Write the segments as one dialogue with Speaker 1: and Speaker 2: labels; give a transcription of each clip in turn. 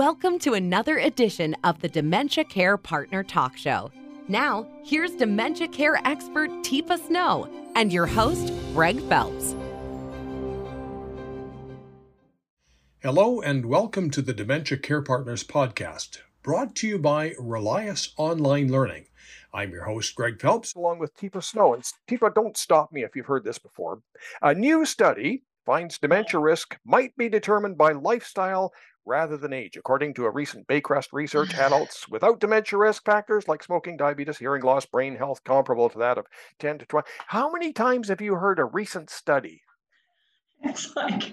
Speaker 1: Welcome to another edition of the Dementia Care Partner Talk Show. Now, here's dementia care expert Teepa Snow and your host, Greg Phelps.
Speaker 2: Hello, and welcome to the Dementia Care Partners podcast, brought to you by Relias Online Learning. I'm your host, Greg Phelps, along with Teepa Snow. And Teepa, don't stop me if you've heard this before. A new study finds dementia risk might be determined by lifestyle rather than age. According to a recent Baycrest research, adults without dementia risk factors like smoking, diabetes, hearing loss, brain health comparable to that of 10 to 20. How many times have you heard a recent study?
Speaker 3: It's like,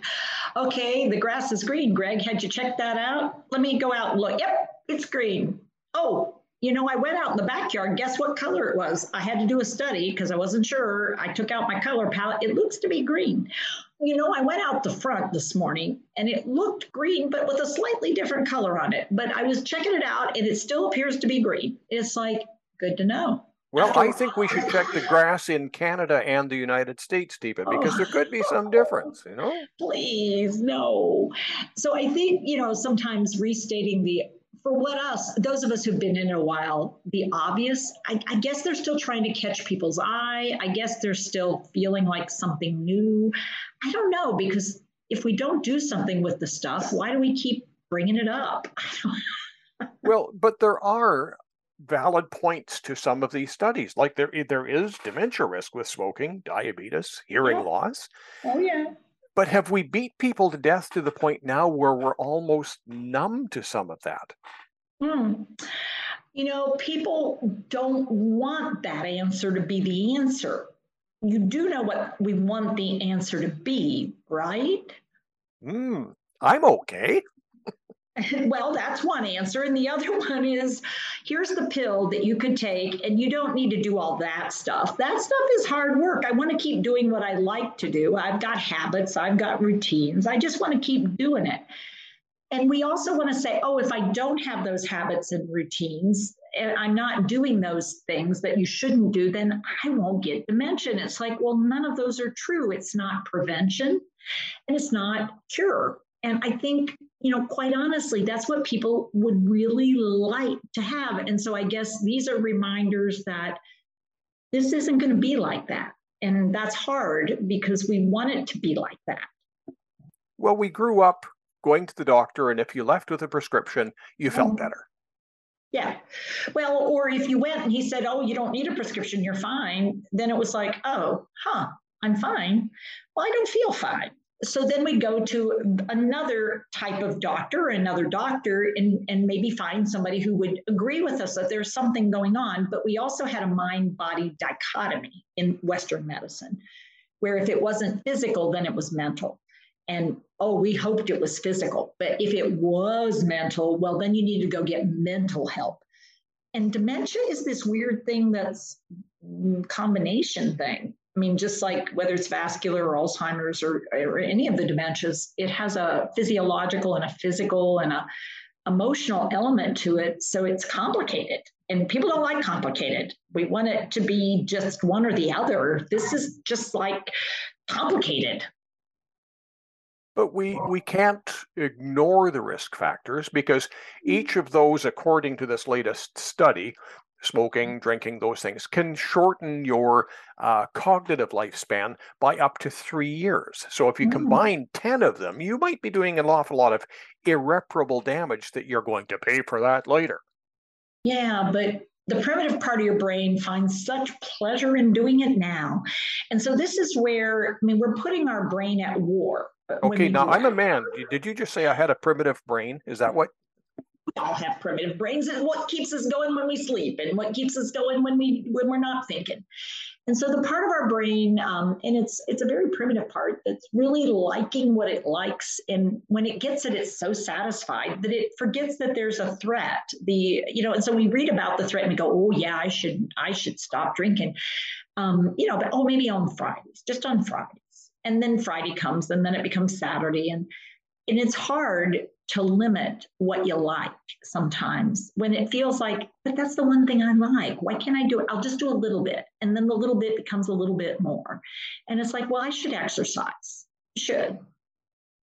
Speaker 3: okay, the grass is green. Greg, had you checked that out? Let me go out and look. Yep, it's green. Oh, you know, I went out in the backyard. Guess what color it was? I had to do a study because I wasn't sure. I took out my color palette. It looks to be green. You know, I went out the front this morning and it looked green, but with a slightly different color on it. But I was checking it out and it still appears to be green. It's like, good to know.
Speaker 2: Well, I think we should check the grass in Canada and the United States, Teepa, because oh. there could be some difference, you know?
Speaker 3: Oh, please, no. So I think, you know, sometimes restating the for what us, those of us who've been in a while, the obvious, I, I, guess they're still trying to catch people's eye. I guess they're still feeling like something new. I don't know, because if we don't do something with the stuff, why do we keep bringing it up?
Speaker 2: well, but there are valid points to some of these studies. Like there, there is dementia risk with smoking, diabetes, hearing
Speaker 3: yeah.
Speaker 2: loss.
Speaker 3: Oh, yeah.
Speaker 2: But have we beat people to death to the point now where we're almost numb to some of that?
Speaker 3: Hmm. You know, people don't want that answer to be the answer. You do know what we want the answer to be, right?
Speaker 2: Hmm. I'm okay.
Speaker 3: well, that's one answer. And the other one is here's the pill that you could take, and you don't need to do all that stuff. That stuff is hard work. I want to keep doing what I like to do. I've got habits, I've got routines. I just want to keep doing it. And we also want to say, oh, if I don't have those habits and routines, and I'm not doing those things that you shouldn't do, then I won't get dementia. It's like, well, none of those are true. It's not prevention and it's not cure. And I think you know, quite honestly, that's what people would really like to have. And so I guess these are reminders that this isn't going to be like that. And that's hard because we want it to be like that.
Speaker 2: Well, we grew up going to the doctor, and if you left with a prescription, you felt mm-hmm. better.
Speaker 3: Yeah. Well, or if you went and he said, Oh, you don't need a prescription, you're fine, then it was like, Oh, huh, I'm fine. Well, I don't feel fine so then we go to another type of doctor, another doctor, and, and maybe find somebody who would agree with us that there's something going on. But we also had a mind body dichotomy in Western medicine, where if it wasn't physical, then it was mental. And oh, we hoped it was physical. But if it was mental, well, then you need to go get mental help. And dementia is this weird thing that's mm, combination thing. I mean, just like whether it's vascular or Alzheimer's or, or any of the dementias, it has a physiological and a physical and a emotional element to it. So it's complicated. And people don't like complicated. We want it to be just one or the other. This is just like complicated.
Speaker 2: But we, we can't ignore the risk factors because mm-hmm. each of those, according to this latest study, smoking, drinking, those things can shorten your uh, cognitive lifespan by up to three years. So if you mm. combine 10 of them, you might be doing an awful lot of irreparable damage that you're going to pay for that later.
Speaker 3: Yeah, but the primitive part of your brain finds such pleasure in doing it now. And so this is where, I mean, we're putting our brain at war.
Speaker 2: Okay, now I'm a man. Did you just say I had a primitive brain? Is that what
Speaker 3: all have primitive brains and what keeps us going when we sleep and what keeps us going when we when we're not thinking. And so the part of our brain um, and it's it's a very primitive part that's really liking what it likes. And when it gets it it's so satisfied that it forgets that there's a threat. The you know and so we read about the threat and we go oh yeah i should i should stop drinking. Um, you know but oh maybe on fridays just on fridays. And then friday comes and then it becomes saturday. And and it's hard to limit what you like sometimes when it feels like, but that's the one thing I like. Why can't I do it? I'll just do a little bit. And then the little bit becomes a little bit more. And it's like, well, I should exercise. Should.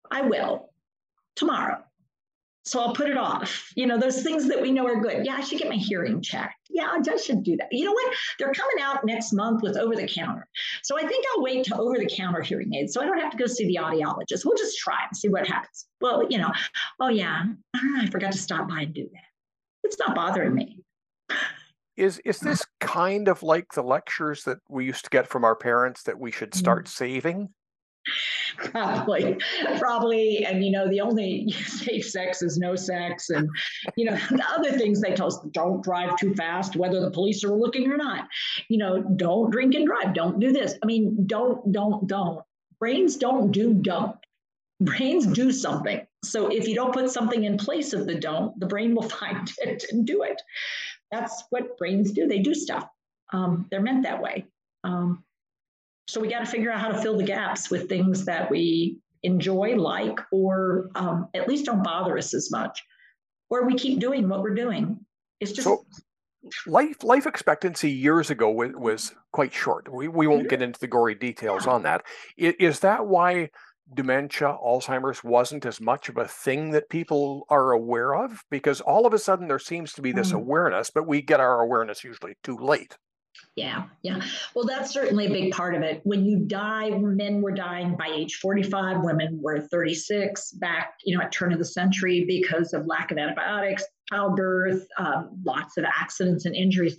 Speaker 3: I will tomorrow. So I'll put it off. You know, those things that we know are good. Yeah, I should get my hearing checked. Yeah, I should do that. You know what? They're coming out next month with over the counter. So I think I'll wait to over the counter hearing aids so I don't have to go see the audiologist. We'll just try and see what happens. Well, you know, oh yeah, I forgot to stop by and do that. It's not bothering me.
Speaker 2: Is is this kind of like the lectures that we used to get from our parents that we should start mm. saving?
Speaker 3: probably probably and you know the only safe sex is no sex and you know the other things they tell us don't drive too fast whether the police are looking or not. You know don't drink and drive don't do this. I mean don't don't don't. Brains don't do don't. Brains do something. So if you don't put something in place of the don't the brain will find it and do it. That's what brains do. They do stuff. Um, they're meant that way. Um, so we got to figure out how to fill the gaps with things that we enjoy, like, or um, at least don't bother us as much, or we keep doing what we're doing. It's just. So-
Speaker 2: life life expectancy years ago was, was quite short. We, we won't get into the gory details yeah. on that. Is, is that why dementia, Alzheimer's wasn't as much of a thing that people are aware of? Because all of a sudden there seems to be this mm. awareness, but we get our awareness usually too late.
Speaker 3: Yeah, yeah. Well, that's certainly a big part of it. When you die, men were dying by age 45, women were 36 back, you know, at turn of the century because of lack of antibiotics, childbirth, um, lots of accidents and injuries.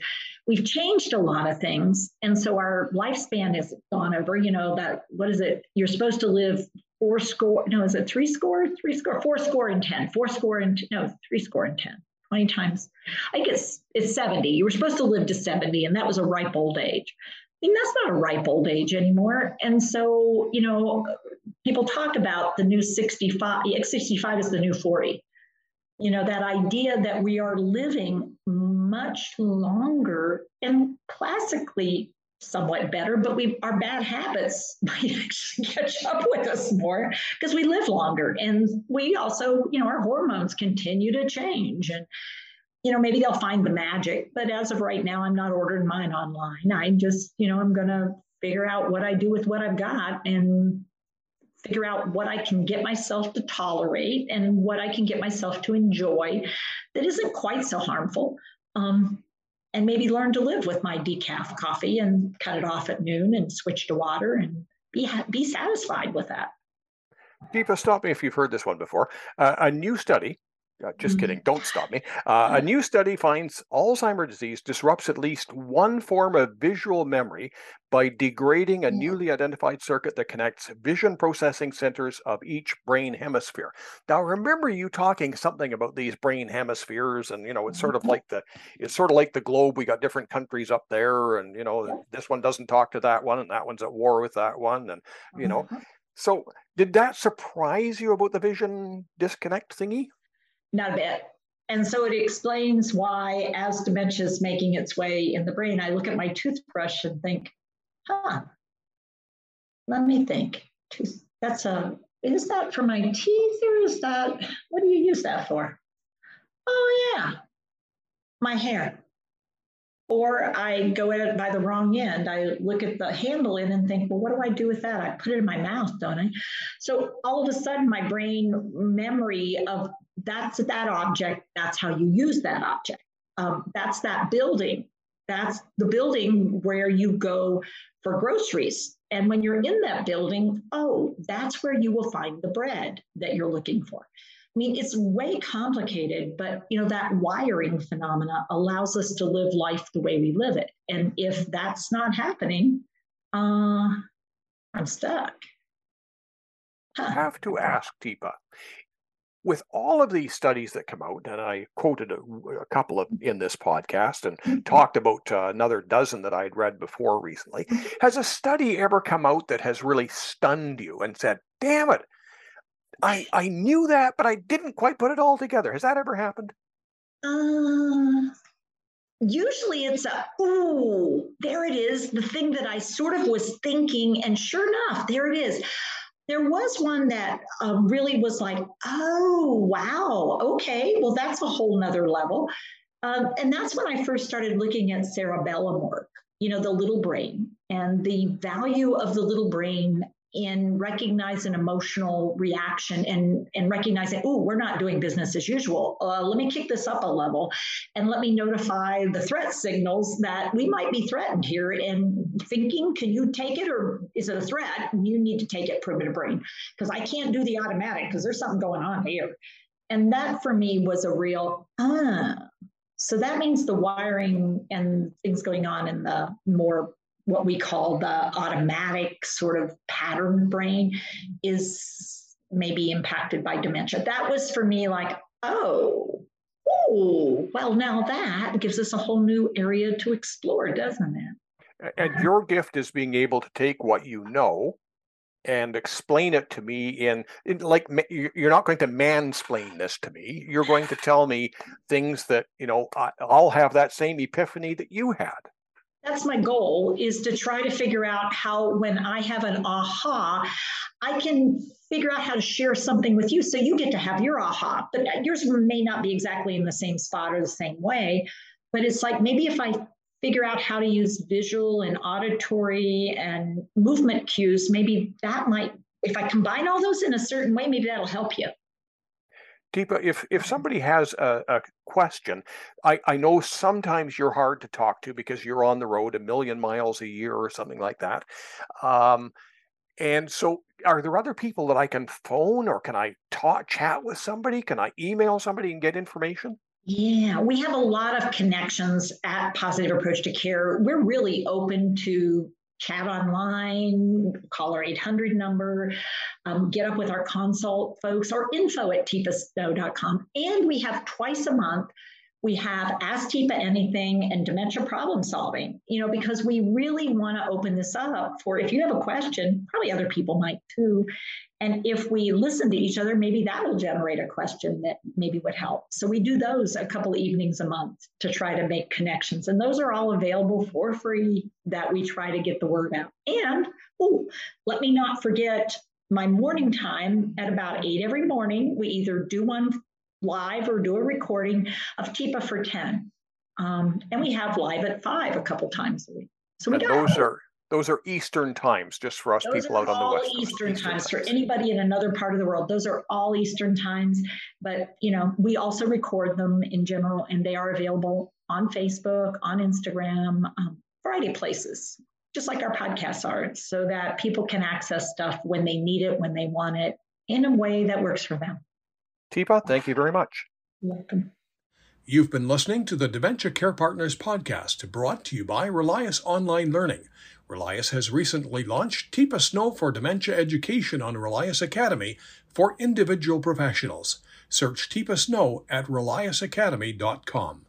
Speaker 3: We've changed a lot of things. And so our lifespan has gone over, you know, that, what is it? You're supposed to live four score, no, is it three score, three score, four score and 10, four score and, no, three score and 10. 20 times. I guess it's 70. You were supposed to live to 70, and that was a ripe old age. I mean, that's not a ripe old age anymore. And so, you know, people talk about the new 65, 65 is the new 40. You know, that idea that we are living much longer and classically somewhat better, but we our bad habits might actually catch up with us more because we live longer and we also, you know, our hormones continue to change and you know, maybe they'll find the magic, but as of right now, I'm not ordering mine online. I just, you know, I'm going to figure out what I do with what I've got and figure out what I can get myself to tolerate and what I can get myself to enjoy that isn't quite so harmful. Um, and maybe learn to live with my decaf coffee and cut it off at noon and switch to water and be be satisfied with that.
Speaker 2: Teepa, stop me if you've heard this one before. Uh, a new study uh, just mm-hmm. kidding. Don't stop me. Uh, a new study finds Alzheimer's disease disrupts at least one form of visual memory by degrading a newly identified circuit that connects vision processing centers of each brain hemisphere. Now, remember you talking something about these brain hemispheres, and you know, it's sort of mm-hmm. like the it's sort of like the globe. We got different countries up there, and you know, this one doesn't talk to that one, and that one's at war with that one, and you know. Mm-hmm. So, did that surprise you about the vision disconnect thingy?
Speaker 3: Not a bit. And so it explains why, as dementia is making its way in the brain, I look at my toothbrush and think, huh, let me think. That's a, is that for my teeth or is that, what do you use that for? Oh, yeah, my hair. Or I go at it by the wrong end. I look at the handle in and think, well, what do I do with that? I put it in my mouth, don't I? So all of a sudden, my brain memory of that's that object, that's how you use that object. Um, that's that building. That's the building where you go for groceries. And when you're in that building, oh, that's where you will find the bread that you're looking for. I mean, it's way complicated, but you know that wiring phenomena allows us to live life the way we live it. And if that's not happening, uh, I'm stuck.
Speaker 2: Huh. I have to ask, Teepa, with all of these studies that come out, and I quoted a, a couple of in this podcast and mm-hmm. talked about uh, another dozen that I'd read before recently, mm-hmm. has a study ever come out that has really stunned you and said, damn it, I, I knew that, but I didn't quite put it all together. Has that ever happened?
Speaker 3: Uh, usually it's a, ooh, there it is, the thing that I sort of was thinking, and sure enough, there it is. There was one that uh, really was like, oh, wow, okay, well, that's a whole nother level. Um, and that's when I first started looking at cerebellum work, you know, the little brain and the value of the little brain in recognize an emotional reaction and and recognizing oh we're not doing business as usual. Uh, let me kick this up a level and let me notify the threat signals that we might be threatened here. And thinking can you take it or is it a threat? You need to take it primitive brain because i can't do the automatic because there's something going on here. And that for me was a real ah. So that means the wiring and things going on in the more what we call the automatic sort of pattern brain is maybe impacted by dementia. That was for me like, oh, oh, well, now that gives us a whole new area to explore, doesn't it?
Speaker 2: And your gift is being able to take what you know and explain it to me in, in, like you're not going to mansplain this to me you're going to tell me things that you know I, i'll have that same epiphany that you had
Speaker 3: that's my goal is to try to figure out how when i have an aha i can figure out how to share something with you so you get to have your aha. But yours may not be exactly in the same spot or the same way but it's like maybe if i figure out how to use visual and auditory and movement cues maybe that might if i combine all those in a certain way maybe that'll help you
Speaker 2: Teepa, if if somebody has a, a question, I, I know sometimes you're hard to talk to because you're on the road a million miles a year or something like that. Um, and so, are there other people that I can phone or can I talk, chat with somebody? Can I email somebody and get information?
Speaker 3: Yeah, we have a lot of connections at Positive Approach to Care. We're really open to chat online, call our 800 number, um, get up with our consult folks or info at teepasnow.com. And we have twice a month, we have Ask Teepa Anything and dementia problem solving, you know, because we really want to open this up for if you have a question, probably other people might too. And if we listen to each other, maybe that will generate a question that maybe would help. So we do those a couple evenings a month to try to make connections. And those are all available for free that we try to get the word out. And oh, let me not forget my morning time at about eight every morning. We either do one live or do a recording of Teepa for 10. Um, and we have live at five a couple times a week.
Speaker 2: So we and got those are those are Eastern times, just for us
Speaker 3: those
Speaker 2: people out on the west.
Speaker 3: Eastern, Eastern times. times for anybody in another part of the world. Those are all Eastern times. But you know, we also record them in general, and they are available on Facebook, on Instagram, um, variety of places, just like our podcasts are, so that people can access stuff when they need it, when they want it, in a way that works for them.
Speaker 2: Teepa, thank you very much.
Speaker 3: You're welcome.
Speaker 2: You've been listening to the Dementia Care Partners podcast, brought to you by Relias Online Learning. Relias has recently launched Teepa Snow for Dementia Education on Relias Academy for individual professionals. Search Teepa Snow at reliasacademy.com.